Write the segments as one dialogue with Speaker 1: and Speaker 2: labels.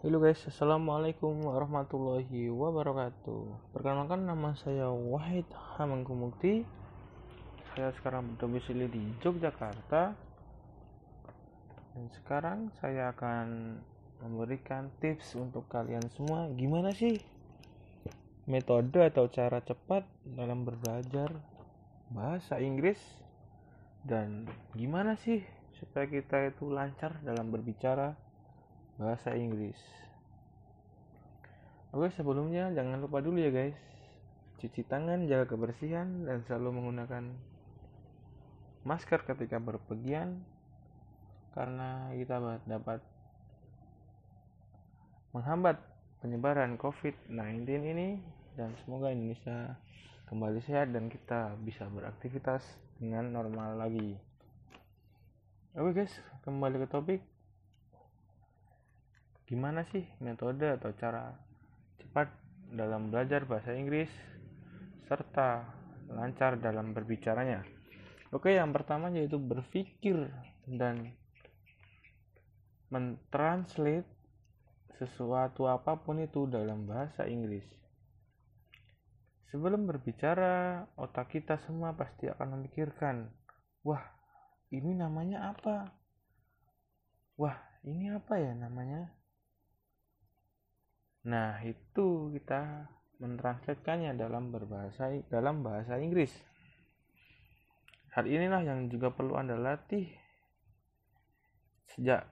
Speaker 1: Halo guys, Assalamualaikum warahmatullahi wabarakatuh. Perkenalkan nama saya Wahid Hamengkumukti. Saya sekarang berdomisili di Yogyakarta. Dan sekarang saya akan memberikan tips untuk kalian semua. Gimana sih metode atau cara cepat dalam belajar bahasa Inggris? Dan gimana sih supaya kita itu lancar dalam berbicara bahasa Inggris. Oke, sebelumnya jangan lupa dulu ya guys. Cuci tangan, jaga kebersihan dan selalu menggunakan masker ketika berpergian karena kita dapat menghambat penyebaran COVID-19 ini dan semoga Indonesia kembali sehat dan kita bisa beraktivitas dengan normal lagi. Oke guys, kembali ke topik gimana sih metode atau cara cepat dalam belajar bahasa Inggris serta lancar dalam berbicaranya. Oke, yang pertama yaitu berpikir dan mentranslate sesuatu apa pun itu dalam bahasa Inggris. Sebelum berbicara, otak kita semua pasti akan memikirkan, "Wah, ini namanya apa? Wah, ini apa ya namanya?" Nah, itu kita mentranslatekannya dalam berbahasa dalam bahasa Inggris. Hal inilah yang juga perlu Anda latih sejak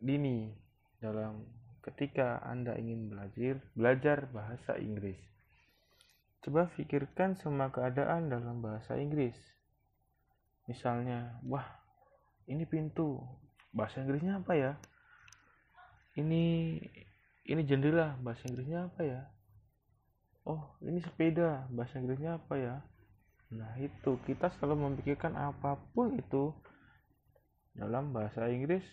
Speaker 1: dini dalam ketika Anda ingin belajar belajar bahasa Inggris. Coba pikirkan semua keadaan dalam bahasa Inggris. Misalnya, wah, ini pintu. Bahasa Inggrisnya apa ya? ini ini jendela bahasa Inggrisnya apa ya? Oh ini sepeda bahasa Inggrisnya apa ya? Nah itu. Kita selalu memikirkan apa pun itu dalam bahasa Inggris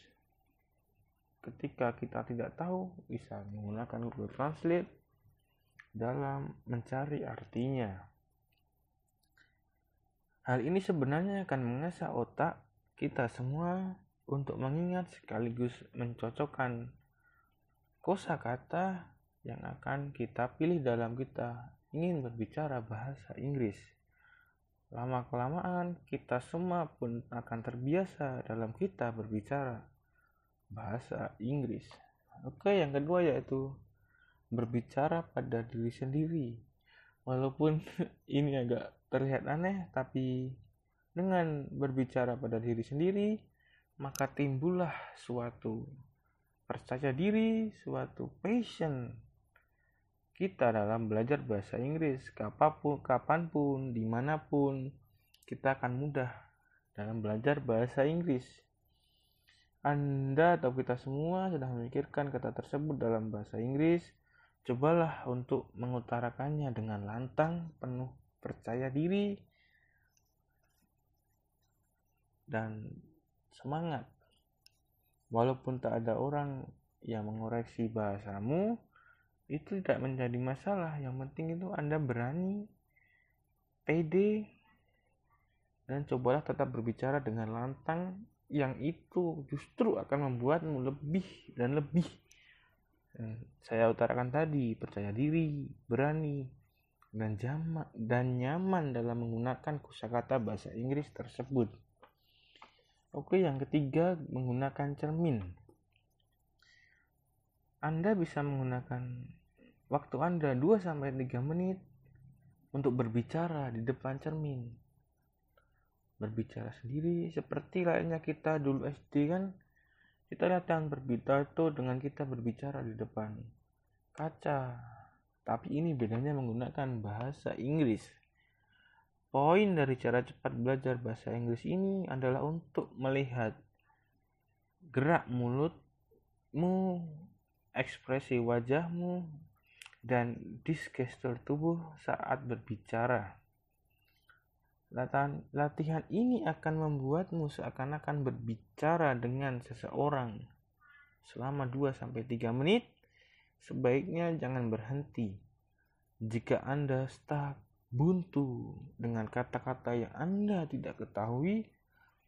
Speaker 1: ketika kita tidak tahu bisa menggunakan Google Translate dalam mencari artinya. Hal ini sebenarnya akan mengasah otak kita semua untuk mengingat sekaligus mencocokkan kosa kata yang akan kita pilih dalam kita ingin berbicara bahasa Inggris. Lama-kelamaan kita semua pun akan terbiasa dalam kita berbicara bahasa Inggris. Oke, yang kedua yaitu berbicara pada diri sendiri. Walaupun ini agak terlihat aneh, tapi dengan berbicara pada diri sendiri, maka timbullah suatu percaya diri, suatu passion kita dalam belajar bahasa Inggris kapan pun, kapan pun, di mana pun kita akan mudah dalam belajar bahasa Inggris. Anda atau kita semua sudah memikirkan kata tersebut dalam bahasa Inggris, cobalah untuk mengutarakannya dengan lantang, penuh percaya diri, dan semangat walaupun tak ada orang yang mengoreksi bahasamu itu tidak menjadi masalah. Yang penting itu anda berani pede dan cobalah tetap berbicara dengan lantang yang itu justru akan membuatmu lebih dan lebih saya utarakan tadi percaya diri berani dan jamak dan nyaman dalam menggunakan kosakata bahasa Inggris tersebut Oke, yang ketiga menggunakan cermin. Anda bisa menggunakan waktu Anda 2 sampai 3 menit untuk berbicara di depan cermin. Berbicara sendiri seperti layaknya kita dulu SD kan kita latihan itu dengan kita berbicara di depan kaca. Tapi ini bedanya menggunakan bahasa Inggris. Poin dari cara cepat belajar bahasa Inggris ini adalah untuk melihat gerak mulutmu, ekspresi wajahmu, dan disgestur tubuh saat berbicara. Latihan, latihan ini akan membuatmu seakan-akan berbicara dengan seseorang selama 2-3 menit. Sebaiknya jangan berhenti. Jika Anda stuck buntu dengan kata-kata yang Anda tidak ketahui,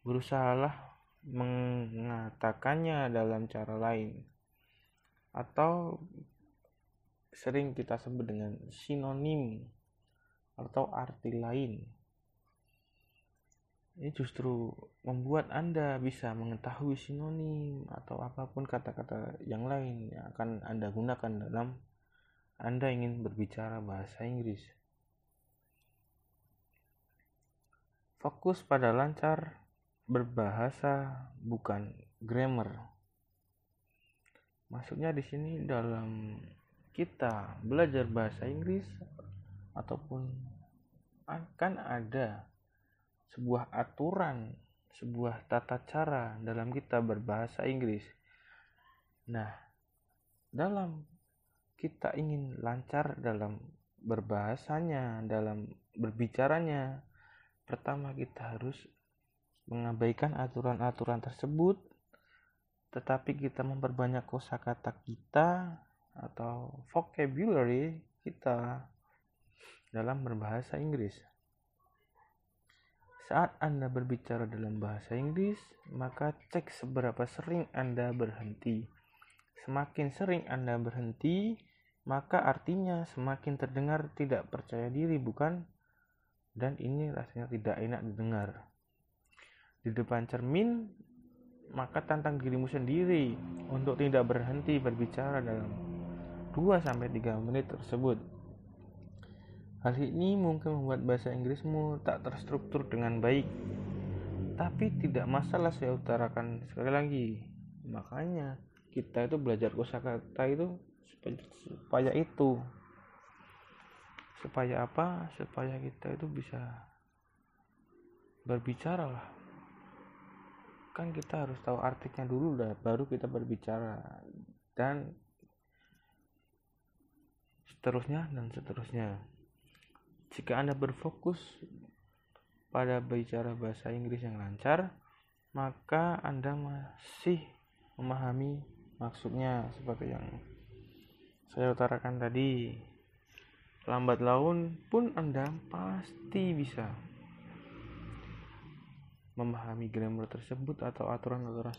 Speaker 1: berusahalah mengatakannya dalam cara lain. atau sering kita sebut dengan sinonim atau arti lain. Ini justru membuat Anda bisa mengetahui sinonim atau apa pun kata-kata yang lain yang akan Anda gunakan dalam Anda ingin berbicara bahasa Inggris. Fokus pada lancar berbahasa bukan grammar. Maksudnya di sini dalam kita belajar bahasa Inggris ataupun akan ada sebuah aturan, sebuah tata cara dalam kita berbahasa Inggris. Nah, dalam kita ingin lancar dalam berbahasanya, dalam berbicaranya, pertama kita harus mengabaikan aturan-aturan tersebut tetapi kita memperbanyak kosakata kita atau vocabulary kita dalam berbahasa Inggris. Saat Anda berbicara dalam bahasa Inggris, maka cek seberapa sering Anda berhenti. Semakin sering Anda berhenti, maka artinya semakin terdengar tidak percaya diri, bukan? Dan ini rasanya tidak enak didengar. Di depan cermin, maka tantang dirimu sendiri untuk tidak berhenti berbicara dalam 2-3 menit tersebut. Hal ini mungkin membuat bahasa Inggrismu tak terstruktur dengan baik. Tapi tidak masalah saya utarakan sekali lagi. Makanya kita itu belajar kosakata itu supaya itu supaya apa? Supaya kita itu bisa berbicara lah. Kan kita harus tahu artinya dulu dah baru kita berbicara. Dan seterusnya dan seterusnya. Jika anda berfokus pada bicara bahasa Inggris yang lancar maka anda masih memahami maksudnya seperti yang saya utarakan tadi lambat laun pun anda pasti bisa memahami grammar tersebut atau aturan-aturan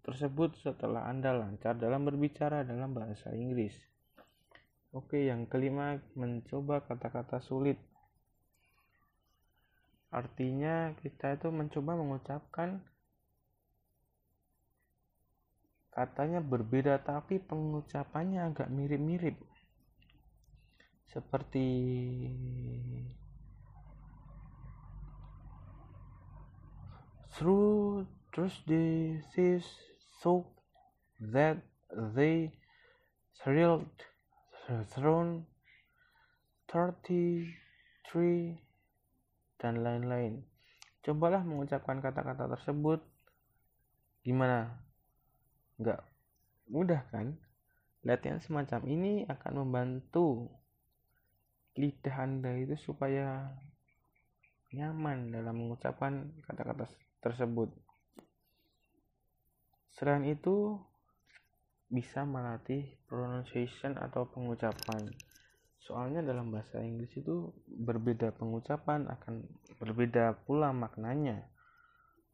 Speaker 1: tersebut setelah Anda lancar dalam berbicara dalam bahasa Inggris. Oke, yang kelima, mencoba kata-kata sulit. Artinya kita itu mencoba mengucapkan katanya berbeda tapi pengucapannya agak mirip-mirip. Seperti through this so that they thrilled thrown 33 dan lain-lain. Cobalah mengucapkan kata-kata tersebut gimana? Enggak mudah kan? Latihan semacam ini akan membantu lidah Anda itu supaya nyaman dalam mengucapkan kata-kata tersebut. Selain itu, bisa melatih pronunciation atau pengucapan. Soalnya dalam bahasa Inggris itu berbeda pengucapan akan berbeda pula maknanya.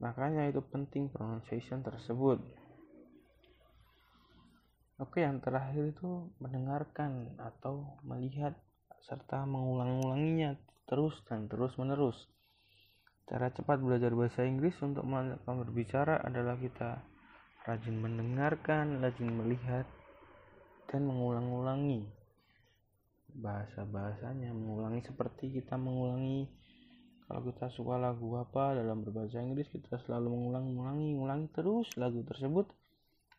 Speaker 1: Makanya itu penting pronunciation tersebut. Oke, yang terakhir itu mendengarkan atau melihat serta mengulang-ulanginya terus dan terus menerus. Cara cepat belajar bahasa Inggris untuk melancarkan berbicara adalah kita rajin mendengarkan, rajin melihat, dan mengulang-ulangi bahasa-bahasanya, mengulangi seperti kita mengulangi kalau kita suka lagu apa dalam berbahasa Inggris kita selalu mengulang-ulangi, ulangi terus lagu tersebut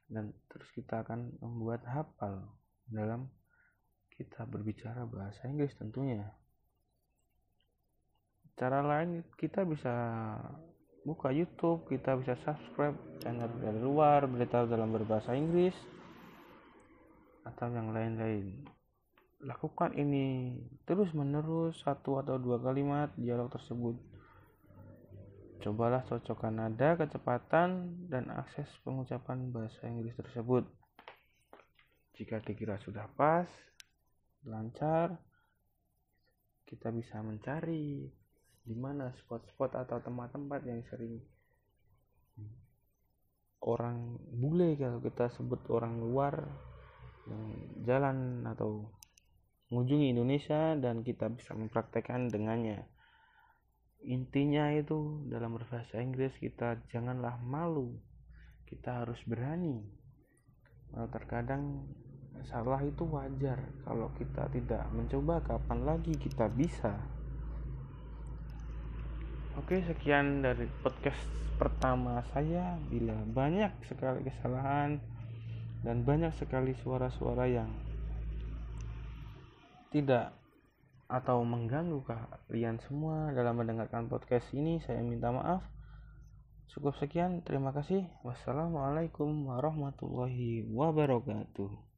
Speaker 1: dan terus kita akan membuat hafal dalam kita berbicara bahasa Inggris tentunya. Cara lain kita bisa buka YouTube kita bisa subscribe channel dari luar berita dalam berbahasa Inggris atau yang lain-lain. Lakukan ini terus menerus satu atau dua kalimat dialog tersebut. Cobalah cocokkan nada kecepatan dan akses pengucapan bahasa Inggris tersebut. Jika dikira sudah pas lancar kita bisa mencari di mana spot-spot atau tempat-tempat yang sering orang bule kalau kita sebut orang luar jalan atau mengunjungi Indonesia dan kita bisa mempraktekkan dengannya. Intinya itu dalam berbahasa Inggris kita janganlah malu kita harus berani. Terkadang salah itu wajar kalau kita tidak mencoba kapan lagi kita bisa oke sekian dari podcast pertama saya bila banyak sekali kesalahan dan banyak sekali suara-suara yang tidak atau mengganggu kalian semua dalam mendengarkan podcast ini saya minta maaf Cukup sekian, terima kasih. Wassalamualaikum warahmatullahi wabarakatuh.